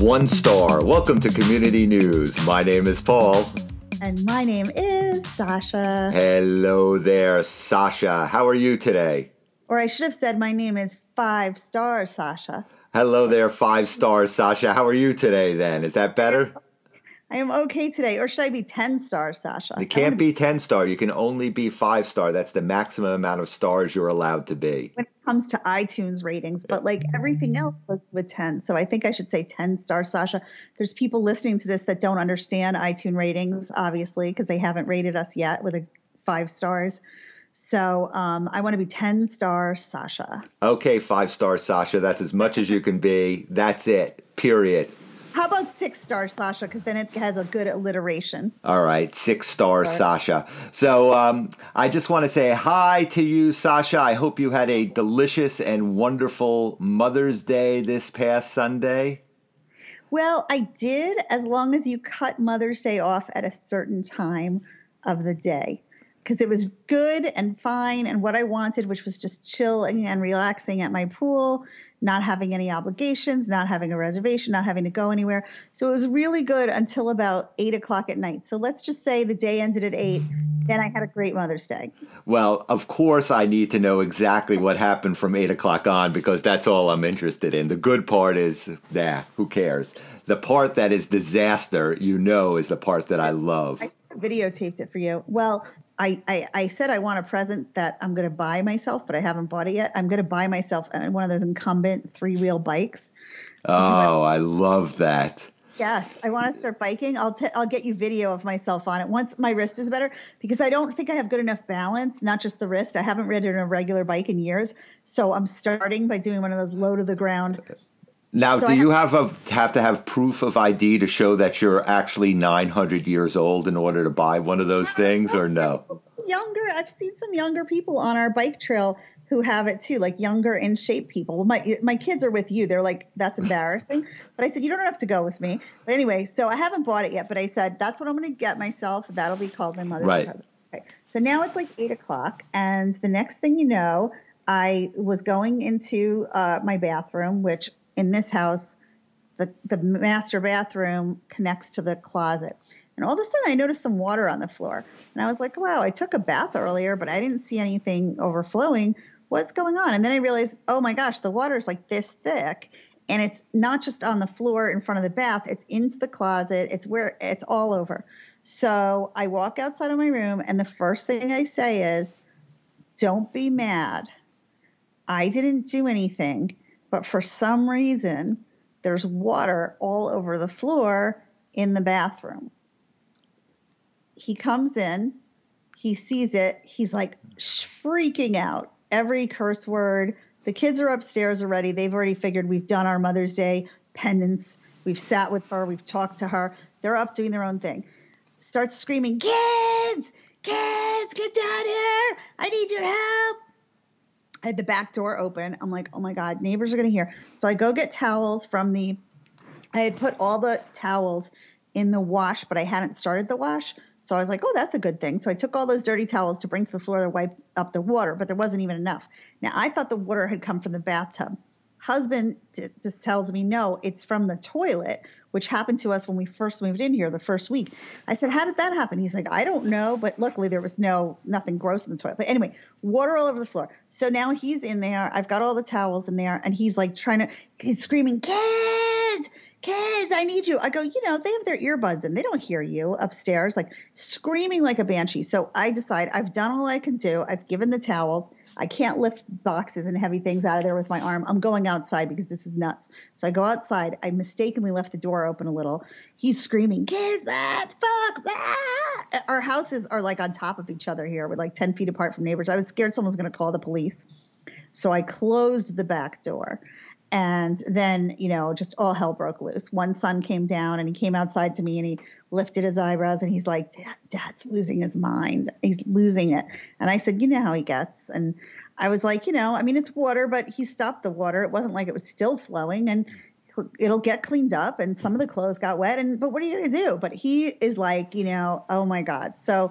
One star. Welcome to Community News. My name is Paul. And my name is Sasha. Hello there, Sasha. How are you today? Or I should have said, my name is Five Star Sasha. Hello there, five stars, Sasha. How are you today then? Is that better? I am okay today. Or should I be 10 star, Sasha? It can't be 10 star. You can only be five star. That's the maximum amount of stars you're allowed to be. When it comes to iTunes ratings, but like everything else was with 10. So I think I should say 10 star, Sasha. There's people listening to this that don't understand iTunes ratings, obviously, because they haven't rated us yet with a five stars. So um, I want to be 10 star, Sasha. Okay, five star, Sasha. That's as much as you can be. That's it, period. How about six stars, Sasha? Because then it has a good alliteration. All right, six stars, right. Sasha. So um, I just want to say hi to you, Sasha. I hope you had a delicious and wonderful Mother's Day this past Sunday. Well, I did, as long as you cut Mother's Day off at a certain time of the day. Because it was good and fine and what I wanted, which was just chilling and relaxing at my pool not having any obligations, not having a reservation, not having to go anywhere. So it was really good until about eight o'clock at night. So let's just say the day ended at eight. Then I had a great Mother's Day. Well, of course, I need to know exactly what happened from eight o'clock on because that's all I'm interested in. The good part is, nah, who cares? The part that is disaster, you know, is the part that I love. I videotaped it for you. Well, I, I, I, said I want a present that I'm going to buy myself, but I haven't bought it yet. I'm going to buy myself uh, one of those incumbent three wheel bikes. Oh, I love that. Yes, I want to start biking. I'll t- I'll get you video of myself on it once my wrist is better because I don't think I have good enough balance, not just the wrist. I haven't ridden a regular bike in years, so I'm starting by doing one of those low to the ground now, so do you have a have to have proof of ID to show that you're actually 900 years old in order to buy one of those things, or no? Younger, I've seen some younger people on our bike trail who have it too, like younger in shape people. Well, my my kids are with you. They're like, that's embarrassing. But I said, you don't have to go with me. But anyway, so I haven't bought it yet. But I said that's what I'm going to get myself. That'll be called my mother's right. present. Okay. So now it's like eight o'clock, and the next thing you know, I was going into uh, my bathroom, which in this house, the, the master bathroom connects to the closet. And all of a sudden, I noticed some water on the floor. And I was like, wow, I took a bath earlier, but I didn't see anything overflowing. What's going on? And then I realized, oh my gosh, the water is like this thick. And it's not just on the floor in front of the bath, it's into the closet, it's where it's all over. So I walk outside of my room, and the first thing I say is, don't be mad. I didn't do anything but for some reason, there's water all over the floor in the bathroom. He comes in, he sees it, he's like freaking out. Every curse word. The kids are upstairs already. They've already figured we've done our Mother's Day penance. We've sat with her, we've talked to her. They're up doing their own thing. Starts screaming, Kids, kids, get down here. I need your help. I had the back door open. I'm like, oh my God, neighbors are going to hear. So I go get towels from the, I had put all the towels in the wash, but I hadn't started the wash. So I was like, oh, that's a good thing. So I took all those dirty towels to bring to the floor to wipe up the water, but there wasn't even enough. Now I thought the water had come from the bathtub. Husband just tells me, no, it's from the toilet, which happened to us when we first moved in here the first week. I said, How did that happen? He's like, I don't know, but luckily there was no nothing gross in the toilet. But anyway, water all over the floor. So now he's in there. I've got all the towels in there, and he's like trying to he's screaming, Kids, kids, I need you. I go, you know, they have their earbuds and they don't hear you upstairs, like screaming like a banshee. So I decide I've done all I can do. I've given the towels. I can't lift boxes and heavy things out of there with my arm. I'm going outside because this is nuts. So I go outside. I mistakenly left the door open a little. He's screaming, kids, ah, fuck, ah. Our houses are like on top of each other here. We're like 10 feet apart from neighbors. I was scared someone was going to call the police. So I closed the back door. And then, you know, just all hell broke loose. One son came down and he came outside to me and he lifted his eyebrows and he's like, Dad, Dad's losing his mind. He's losing it. And I said, You know how he gets. And I was like, You know, I mean, it's water, but he stopped the water. It wasn't like it was still flowing. And it'll get cleaned up and some of the clothes got wet and but what are you going to do but he is like you know oh my god so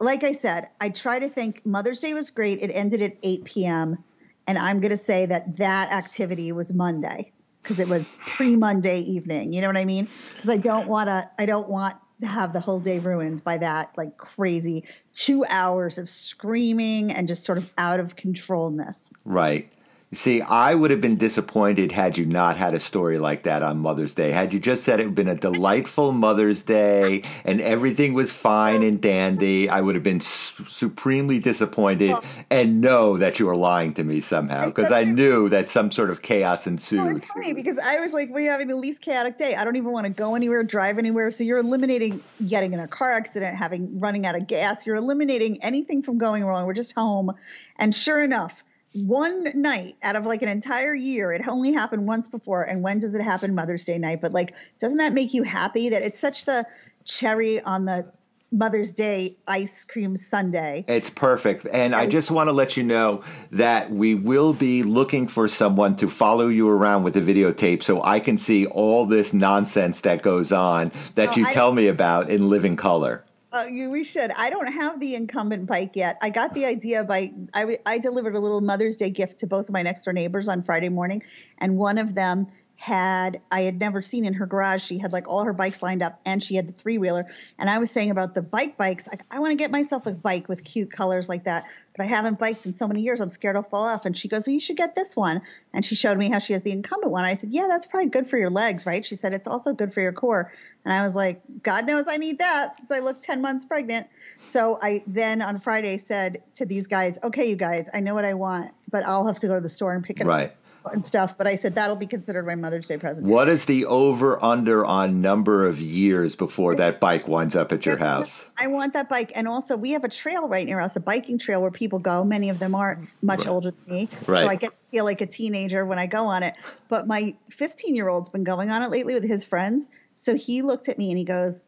like i said i try to think mother's day was great it ended at 8 p.m and I'm going to say that that activity was Monday. Because it was pre Monday evening. You know what I mean? Because I don't want to. I don't want to have the whole day ruined by that like crazy two hours of screaming and just sort of out of controlness. Right. See, I would have been disappointed had you not had a story like that on Mother's Day. Had you just said it had been a delightful Mother's Day and everything was fine and dandy, I would have been su- supremely disappointed and know that you were lying to me somehow because I knew that some sort of chaos ensued. funny because I was like, we're having the least chaotic day. I don't even want to go anywhere, drive anywhere. So you're eliminating getting in a car accident, having running out of gas. You're eliminating anything from going wrong. We're just home. And sure enough, one night out of like an entire year, it only happened once before. And when does it happen? Mother's Day night. But like, doesn't that make you happy that it's such the cherry on the Mother's Day ice cream sundae? It's perfect. And I oh. just want to let you know that we will be looking for someone to follow you around with a videotape so I can see all this nonsense that goes on that Oh, you I- tell me about in living color. Uh, you, we should. I don't have the incumbent bike yet. I got the idea by I delivered a little Mother's Day gift to both of my next door neighbors on Friday morning, and one of them had I had never seen in her garage. She had like all her bikes lined up, and she had the three wheeler. And I was saying about the bike bikes, like I want to get myself a bike with cute colors like that, but I haven't biked in so many years. I'm scared I'll fall off. And she goes, "Well, you should get this one." And she showed me how she has the incumbent one. I said, "Yeah, that's probably good for your legs, right?" She said, "It's also good for your core." And I was like, God knows I need that since I look 10 months pregnant. So I then on Friday said to these guys, okay, you guys, I know what I want, but I'll have to go to the store and pick it Right. up and stuff. But I said that'll be considered my Mother's Day present. What is the over under on number of years before that bike winds up at your house? I want that bike. And also, we have a trail right near us, a biking trail where people go. Many of them are much Right. older than me. Right. So I get to feel like a teenager when I go on it. But my 15 year old's been going on it lately with his friends. So he looked at me and he goes,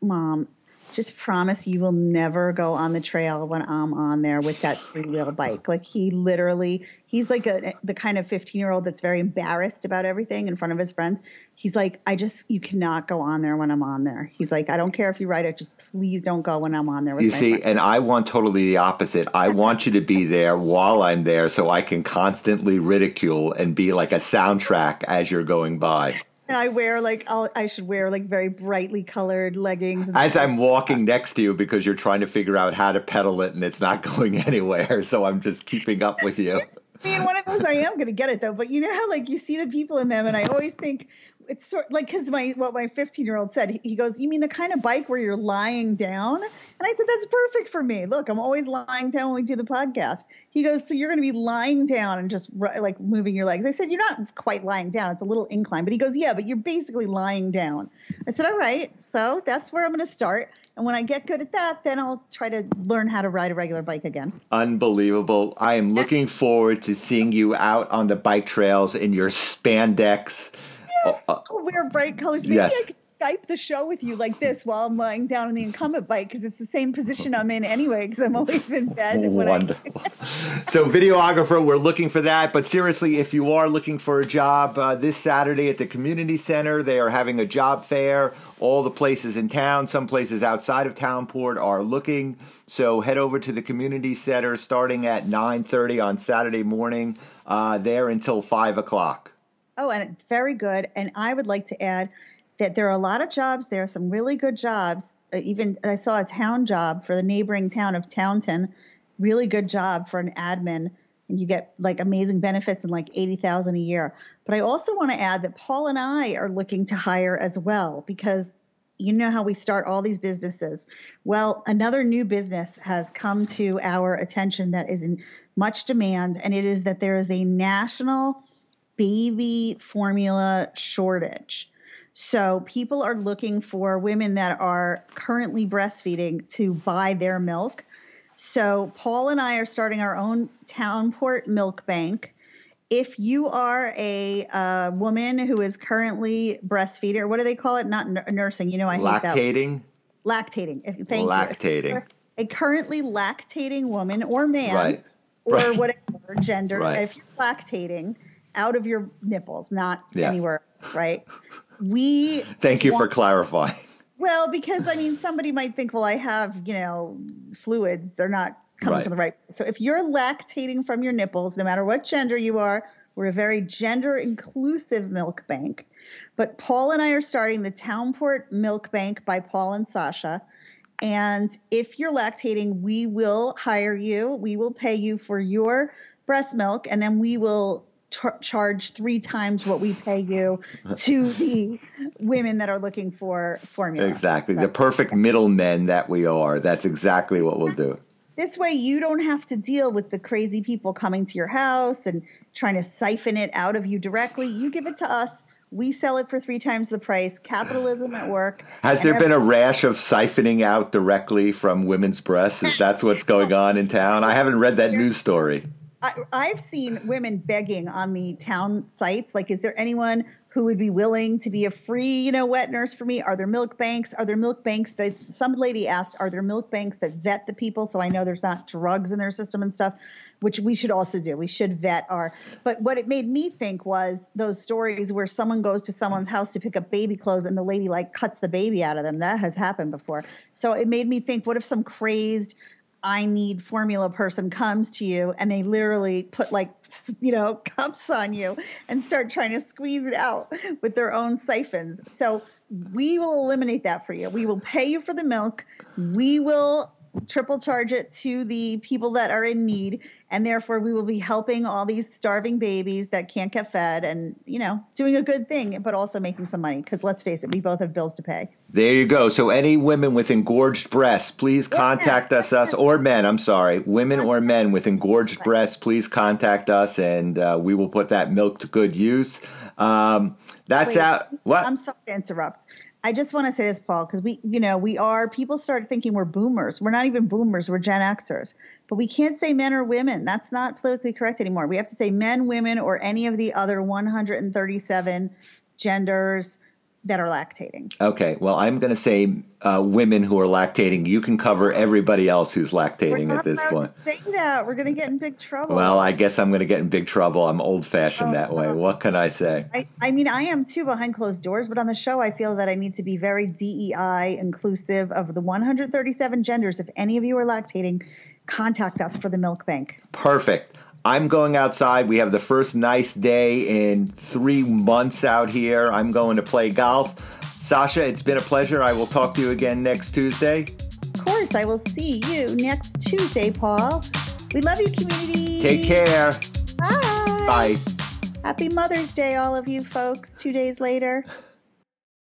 Mom, just promise you will never go on the trail when I'm on there with that three wheel bike. Like he literally, he's like a, the kind of 15 year old that's very embarrassed about everything in front of his friends. He's like, I just, you cannot go on there when I'm on there. He's like, I don't care if you ride it, just please don't go when I'm on there with You see, friends. and I want totally the opposite. I want you to be there while I'm there so I can constantly ridicule and be like a soundtrack as you're going by. And I wear like, I'll, I should wear like very brightly colored leggings. And As I'm walking next to you because you're trying to figure out how to pedal it and it's not going anywhere, so I'm just keeping up with you. I mean, one of those I am going to get it though. But you know how like you see the people in them, and I always think it's sort like because my what my 15 year old said. He, goes, "You mean the kind of bike where you're lying down?" And I said, "That's perfect for me. Look, I'm always lying down when we do the podcast." He goes, "So you're going to be lying down and just like moving your legs?" I said, "You're not quite lying down. It's a little incline." But he goes, "Yeah, but you're basically lying down." I said, "All right. So that's where I'm going to start." And when I get good at that, then I'll try to learn how to ride a regular bike again. Unbelievable. I am looking forward to seeing you out on the bike trails in your spandex. Wear bright colors. Maybe Yes. I could Skype the show with you like this while I'm lying down in the incumbent bike because it's the same position I'm in anyway because I'm always in bed. Wonderful. so, videographer, we're looking for that. But seriously, if you are looking for a job uh, this Saturday at the community center, they are having a job fair. All the places in town, some places outside of Townport, are looking. So head over to the community center starting at 9:30 on Saturday morning. Uh, there until five o'clock. Oh, and very good. And I would like to add that there are a lot of jobs there, are some really good jobs. Uh, even I saw a town job for the neighboring town of Townton, really good job for an admin, and you get like amazing benefits and like eighty thousand a year. But I also want to add that Paul and I are looking to hire as well because you know how we start all these businesses. Well, another new business has come to our attention that is in much demand, and it is that there is a national baby formula shortage. So people are looking for women that are currently breastfeeding to buy their milk. So Paul and I are starting our own Townport Milk Bank. If you are a uh, woman who is currently breastfeeding, or what do they call it? Not n- nursing. You know, I. Lactating. Lactating. If, thank Lactating. You. A currently lactating woman or man, Right. or Right. whatever gender, Right. if you're lactating out of your nipples, not Yes. anywhere else, right? We Thank you for clarifying. well, because I mean, somebody might think, well, I have, you know, fluids. They're not coming Right. from the right. So if you're lactating from your nipples, no matter what gender you are, We're a very gender inclusive milk bank. But Paul and I are starting the Townport Milk Bank by Paul and Sasha. And if you're lactating, we will hire you. We will pay you for your breast milk, and then we will charge three times what we pay you to the women that are looking for formula. Exactly. The perfect middlemen that we are. That's exactly what we'll do. This way, you don't have to deal with the crazy people coming to your house and trying to siphon it out of you directly. You give it to us. We sell it for three times the price. Capitalism at work. Has there been a rash of siphoning out directly from women's breasts? Is that what's going on in town? I haven't read that news story. I, have seen women begging on the town sites, like, is there anyone who would be willing to be a free, you know, wet nurse for me? Are there milk banks? Are there milk banks that some lady asked, are there milk banks that vet the people so I know there's not drugs in their system and stuff? Which we should also do. We should vet our. But what it made me think was those stories where someone goes to someone's house to pick up baby clothes and the lady like cuts the baby out of them. That has happened before. So it made me think, what if some crazed I need formula person comes to you and they literally put like, you know, cups on you and start trying to squeeze it out with their own siphons. So we will eliminate that for you. We will pay you for the milk. We will triple charge it to the people that are in need and therefore we will be helping all these starving babies that can't get fed and you know doing a good thing but also making some money. Because let's face it we both have bills to pay. There you go. So any women with engorged breasts please contact us us or men i'm sorry women or men with engorged breasts please contact us and uh, we will put that milk to good use. Um, that's Wait, out. What? I'm sorry to interrupt I just want to say this, Paul, because we, you know, we are, people start thinking we're boomers. We're not even boomers, we're Gen Xers. But we can't say men or women. That's not politically correct anymore. We have to say men, women, or any of the other 137 genders that are lactating. Okay, well, I'm going to say uh, women who are lactating. You can cover everybody else who's lactating at this point. Say that we're going to get in big trouble. Well, I guess I'm going to get in big trouble. I'm old fashioned oh, that way. Oh. What can I say? I, I, mean, I am too behind closed doors, but on the show, I feel that I need to be very DEI inclusive of the 137 genders. If any of you are lactating, contact us for the milk bank. Perfect. I'm going outside. We have the first nice day in three months out here. I'm going to play golf. Sasha, it's been a pleasure. I will talk to you again next Tuesday. Of course, I will see you next Tuesday, Paul. We love you, community. Take care. Bye. Bye. Happy Mother's Day, all of you folks, two days later.